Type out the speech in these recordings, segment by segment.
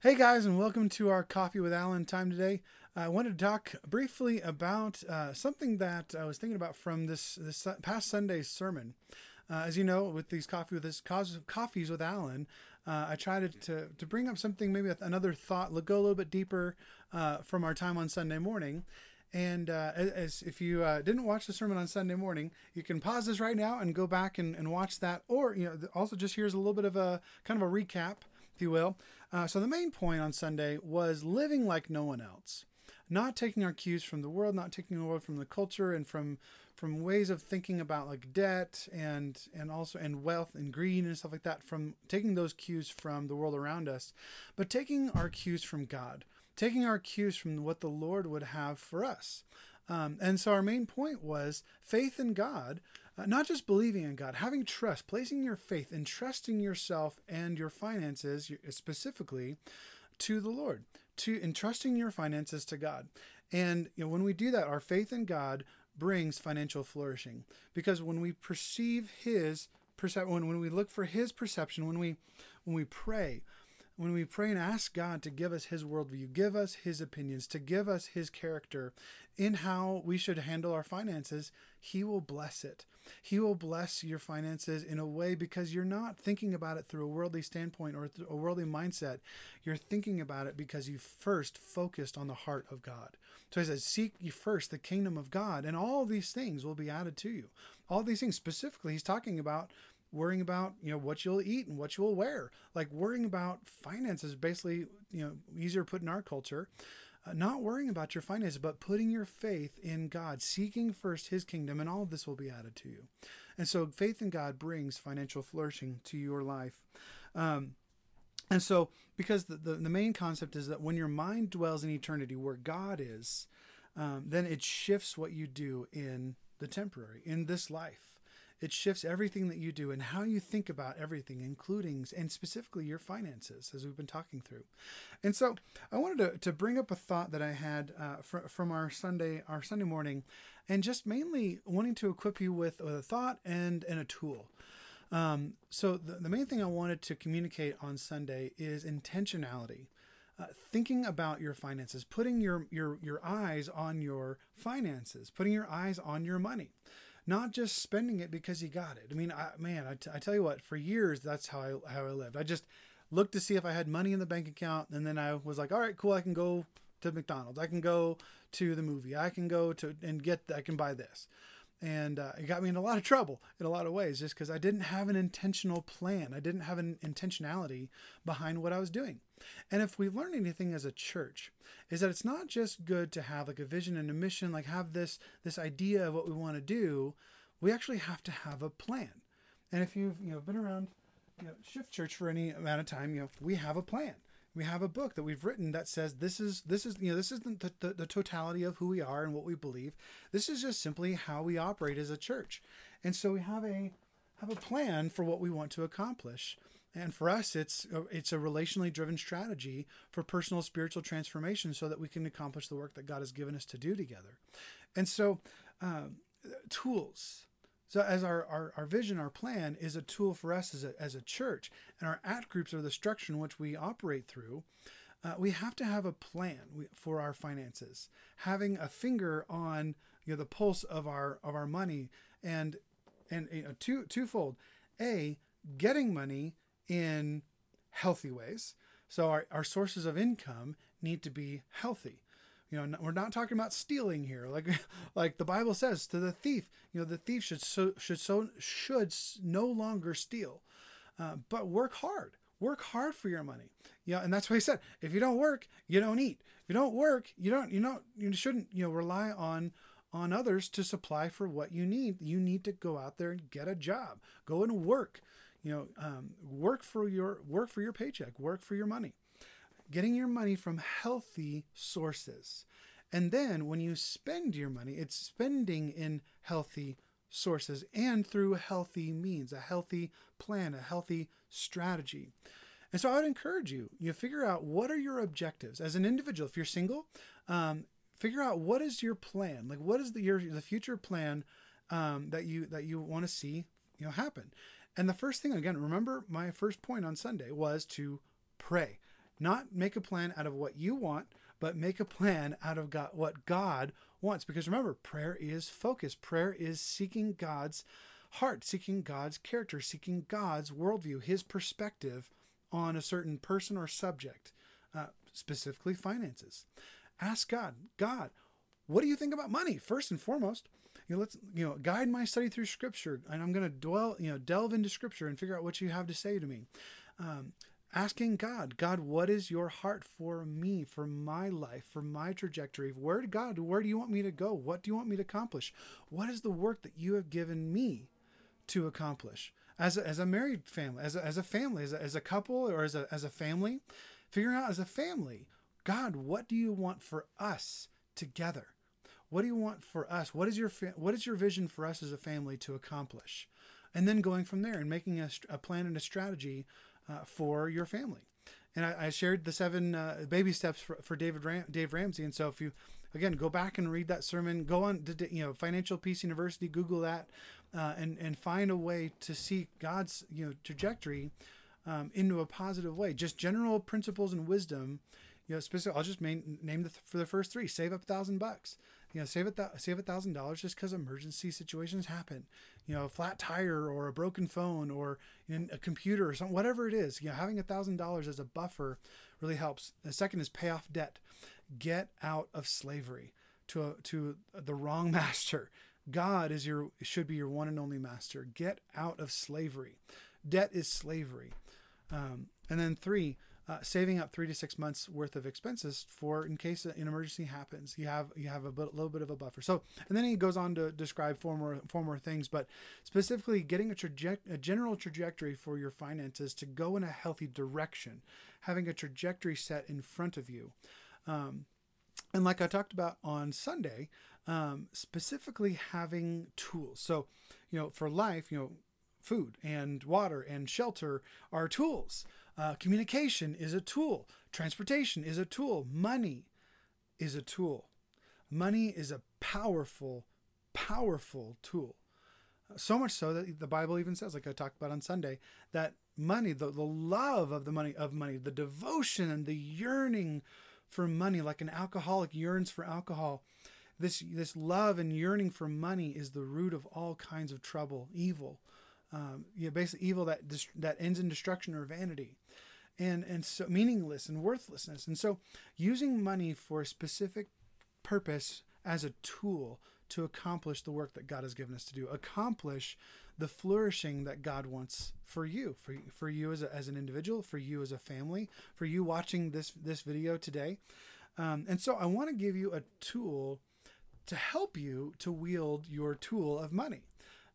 Hey guys, and welcome to our Coffee with Alan time today. I wanted to talk briefly about uh, something that I was thinking about from this this past Sunday's sermon. Uh, as you know, with these coffee with this coffees with Alan, uh, I tried to, to bring up something maybe another thought, go a little bit deeper uh, from our time on Sunday morning. And uh, as if you uh, didn't watch the sermon on Sunday morning, you can pause this right now and go back and, and watch that. Or you know, also just here's a little bit of a kind of a recap if you will. Uh, so the main point on Sunday was living like no one else, not taking our cues from the world, not taking the world from the culture and from from ways of thinking about like debt and and also and wealth and greed and stuff like that. From taking those cues from the world around us, but taking our cues from God, taking our cues from what the Lord would have for us. Um, and so our main point was faith in God, uh, not just believing in God, having trust, placing your faith and trusting yourself and your finances specifically to the Lord, to entrusting your finances to God. And you know, when we do that, our faith in God brings financial flourishing because when we perceive His perception, when, when we look for His perception, when we when we pray, when we pray and ask God to give us His worldview, give us His opinions, to give us His character in how we should handle our finances, He will bless it. He will bless your finances in a way because you're not thinking about it through a worldly standpoint or a worldly mindset. You're thinking about it because you first focused on the heart of God. So He says, Seek ye first the kingdom of God, and all these things will be added to you. All these things, specifically, He's talking about worrying about you know what you'll eat and what you'll wear. Like worrying about finances basically you know easier put in our culture. Uh, not worrying about your finances but putting your faith in god seeking first his kingdom and all of this will be added to you. And so faith in god brings financial flourishing to your life. Um, and so because the, the, the, main concept is that when your mind dwells in eternity where god is um, then it shifts what you do in the temporary in this life it shifts everything that you do and how you think about everything, including and specifically your finances, as we've been talking through. And so, I wanted to, to bring up a thought that I had uh, fr- from our Sunday our Sunday morning, and just mainly wanting to equip you with, with a thought and and a tool. Um, so the, the main thing I wanted to communicate on Sunday is intentionality. Uh, thinking about your finances, putting your, your your eyes on your finances, putting your eyes on your money not just spending it because you got it. I mean, I, man, I, t- I tell you what, for years that's how I how I lived. I just looked to see if I had money in the bank account, and then I was like, all right, cool, I can go to McDonald's, I can go to the movie, I can go to and get, I can buy this and uh, it got me in a lot of trouble in a lot of ways just because i didn't have an intentional plan. I didn't have an intentionality behind what i was doing. And if we learn anything as a church is that it's not just good to have like a vision and a mission like have this this idea of what we want to do. We actually have to have a plan. And if you've you know been around you know, shift church for any amount of time you know we have a plan we have a book that we've written that says this is this is you know this is the, the, the, totality of who we are and what we believe. This is just simply how we operate as a church. And so we have a have a plan for what we want to accomplish. And for us it's it's a relationally driven strategy for personal spiritual transformation so that we can accomplish the work that god has given us to do together. And so um, tools so, as our, our, our vision, our plan is a tool for us as a, as a church, and our at groups are the structure in which we operate through. Uh, we have to have a plan for our finances, having a finger on you know the pulse of our of our money, and and you know, two twofold. A getting money in healthy ways. So our, our sources of income need to be healthy you know we're not talking about stealing here. Like like the bible says to the thief you know the thief should so should so should no longer steal. Uh, but work hard. Work hard for your money. Yeah and that's why he said. If you don't work you don't eat. If you don't work you don't you don't you shouldn't you know rely on on others to supply for what you need. You need to go out there and get a job. Go and work. You know um, work for your work for your paycheck. Work for your money getting your money from healthy sources. And then when you spend your money, it's spending in healthy sources and through healthy means, a healthy plan, a healthy strategy. And so I would encourage you, you figure out what are your objectives as an individual. If you're single, um, figure out what is your plan, like what is the your the future plan um, that you that you want to see you know happen. And the first thing again, remember my first point on Sunday was to pray Not make a plan out of what you want, but make a plan out of God, what God wants. Because remember, prayer is focus. Prayer is seeking God's heart, seeking God's character, seeking God's worldview, His perspective on a certain person or subject, uh, specifically finances. Ask God, God, what do you think about money? First and foremost, you know, let's you know guide my study through Scripture, and I'm going to dwell, you know, delve into Scripture and figure out what you have to say to me. Um, asking God, God, what is your heart for me, for my life, for my trajectory? Where God, where do you want me to go? What do you want me to accomplish? What is the work that you have given me to accomplish? As a, as a married family, as a, as a family, as a, as a couple, or as a, as a family, figuring out as a family, God, what do you want for us together? What do you want for us? What is your what is your vision for us as a family to accomplish? And then going from there and making a, a plan and a strategy uh, for your family. And I, I shared the seven uh, baby steps for, for David Ram- Dave Ramsey. And so if you again go back and read that sermon, go on to you know Financial Peace University, Google that, uh, and and find a way to see God's you know trajectory um, into a positive way. Just general principles and wisdom. You know, specific. I'll just main, name the for the first three. Save up a thousand bucks you know, save a th- save a thousand dollars just because emergency situations happen. You know, a flat tire or a broken phone or a computer or something, whatever it is. You know, having a thousand dollars as a buffer really helps. The second is pay off debt. Get out of slavery to a, to the wrong master. God is your should be your one and only master. Get out of slavery. Debt is slavery. Um, and then three, uh, saving up three to six months worth of expenses for in case an emergency happens. You have you have a bit, little bit of a buffer. So and then he goes on to describe four more four more things, but specifically getting a, traje- a general trajectory for your finances to go in a healthy direction, having a trajectory set in front of you. Um, and like I talked about on Sunday, um, specifically having tools. So, you know, for life, you know, food and water and shelter are tools. Uh, communication is a tool. Transportation is a tool. Money is a tool. Money is a powerful, powerful tool. So much so that the Bible even says, like I talked about on Sunday, that money, the, the love of the money of money, the devotion and the yearning for money, like an alcoholic yearns for alcohol. This this love and yearning for money is the root of all kinds of trouble, evil. Um, you know, basically evil that that ends in destruction or vanity and and so meaningless and worthlessness. And so using money for a specific purpose as a tool to accomplish the work that God has given us to do, accomplish the flourishing that God wants for you, for for you as, a, as an individual, for you as a family, for you watching this this video today. Um, and so I want to give you a tool to help you to wield your tool of money.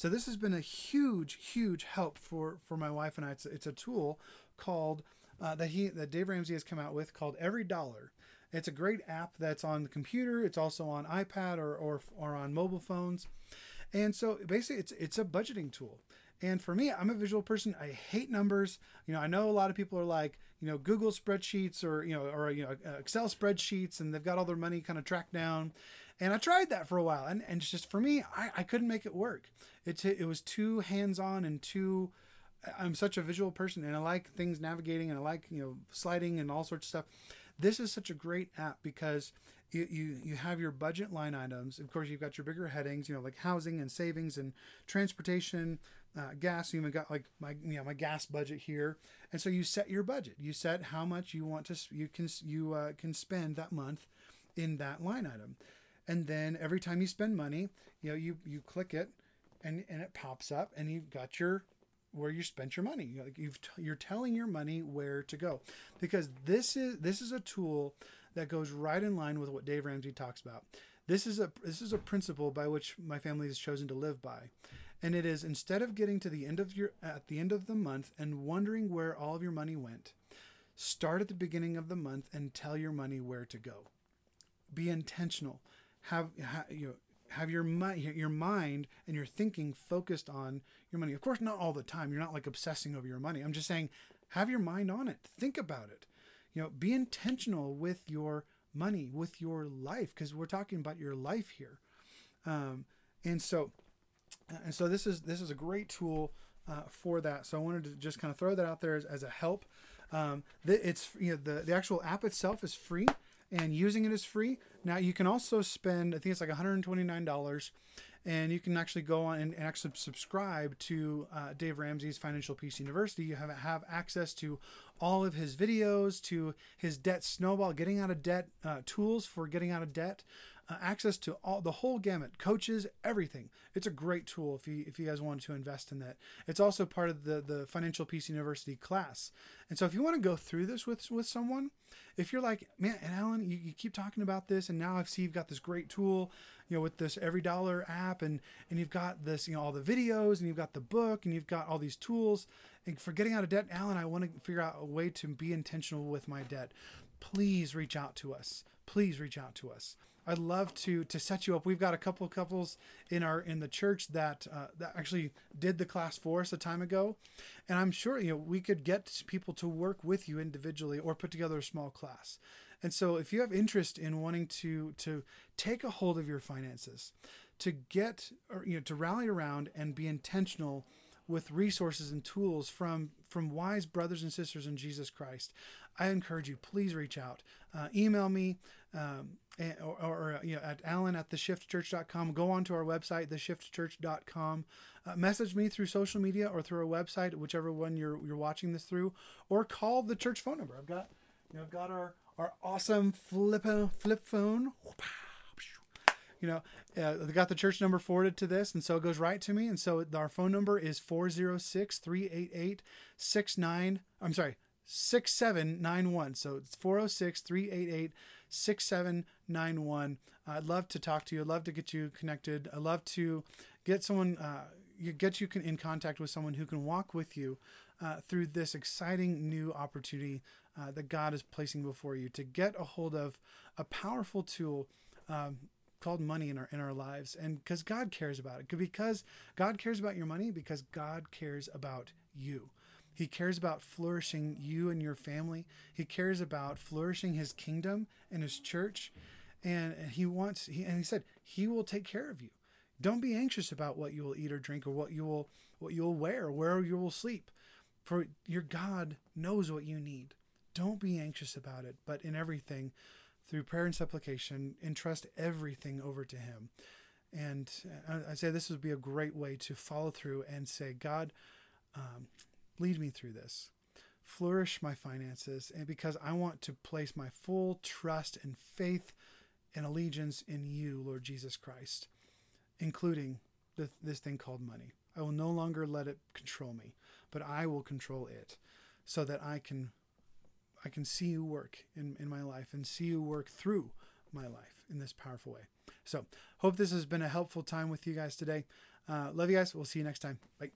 So this has been a huge, huge help for for my wife and I. It's, it's a tool called uh, that he that Dave Ramsey has come out with called Every Dollar. It's a great app that's on the computer. It's also on iPad or or, or on mobile phones. And so basically, it's it's a budgeting tool. And for me, I'm a visual person. I hate numbers. You know, I know a lot of people are like, you know, Google spreadsheets or you know, or you know, Excel spreadsheets, and they've got all their money kind of tracked down. And I tried that for a while, and and it's just for me, I, I couldn't make it work. It it was too hands on and too I'm such a visual person and I like things navigating and I like, you know, sliding and all sorts of stuff. This is such a great app because you, you, you have your budget line items. Of course, you've got your bigger headings, you know, like housing and savings and transportation, uh, gas. You even got like my, you know, my gas budget here. And so you set your budget. You set how much you want to, you can, you uh, can spend that month in that line item. And then every time you spend money, you know, you, you click it and, and it pops up and you've got your where you spent your money. You've t- you're telling your money where to go, because this is this is a tool that goes right in line with what Dave Ramsey talks about. This is a this is a principle by which my family has chosen to live by, and it is instead of getting to the end of your at the end of the month and wondering where all of your money went, start at the beginning of the month and tell your money where to go. Be intentional. Have, you know have your mind your mind and your thinking focused on your money. Of course not all the time. You're not like obsessing over your money. I'm just saying have your mind on it. Think about it. You know be intentional with your money with your life because we're talking about your life here. Um, and so and so this is this is a great tool uh, for that. So i wanted to just kind of throw that out there as, as a help. Um, the, it's you know the the actual app itself is free, and using it is free. Now you can also spend I think it's like 129 dollars and you can actually go on and, actually subscribe to uh, Dave Ramsey's Financial Peace University. You have have access to all of his videos, to his debt snowball, getting out of debt uh, tools for getting out of debt, uh, access to all the whole gamut, coaches, everything. It's a great tool if you if you guys want to invest in that. It's also part of the the Financial Peace University class. And so if you want to go through this with with someone, if you're like, man, and Alan, you, you keep talking about this, and now I see you've got this great tool, you know, with this Every Dollar app, and and you've got this, you know, all the videos, and you've got the book, and you've got all these tools. And for getting out of debt, Alan, I want to figure out a way to be intentional with my debt. Please reach out to us. Please reach out to us. I'd love to to set you up. We've got a couple of couples in our in the church that uh, that actually did the class for us a time ago, and I'm sure you know we could get people to work with you individually or put together a small class. And so, if you have interest in wanting to to take a hold of your finances, to get or you know to rally around and be intentional with resources and tools from from wise brothers and sisters in Jesus Christ, I encourage you, please reach out. Uh, email me um, or, or, you know, at alan at theshiftchurch.com. Go on to our website, theshiftchurch.com. Uh, message me through social media or through our website, whichever one you're, you're watching this through, or call the church phone number. I've got, you know, I've got our, our awesome flip, flip phone. You know, uh, they got the church number forwarded to this, and so it goes right to me. And so our phone number is 406 388 69. I'm sorry, 6791. So it's 406 388 6791. I'd love to talk to you. I'd love to get you connected. I'd love to get someone, uh, get you in contact with someone who can walk with you uh, through this exciting new opportunity uh, that God is placing before you to get a hold of a powerful tool. Um, called money in our in our lives and because God cares about it because God cares about your money because God cares about you he cares about flourishing you and your family. He cares about flourishing his kingdom and his church. And he wants, he, and he said, he will take care of you. Don't be anxious about what you will eat or drink or what you will, what you will wear or where you will sleep. For your God knows what you need. Don't be anxious about it, but in everything, through prayer and supplication, entrust everything over to him. And I say this would be a great way to follow through and say, God, um, Lead me through this. Flourish my finances, and because I want to place my full trust and faith and allegiance in you, Lord Jesus Christ, including the, this thing called money. I will no longer let it control me, but I will control it so that I can I can see you work in, in my life and see you work through my life in this powerful way. So, hope this has been a helpful time with you guys today. Uh, love you guys. We'll see you next time. Bye.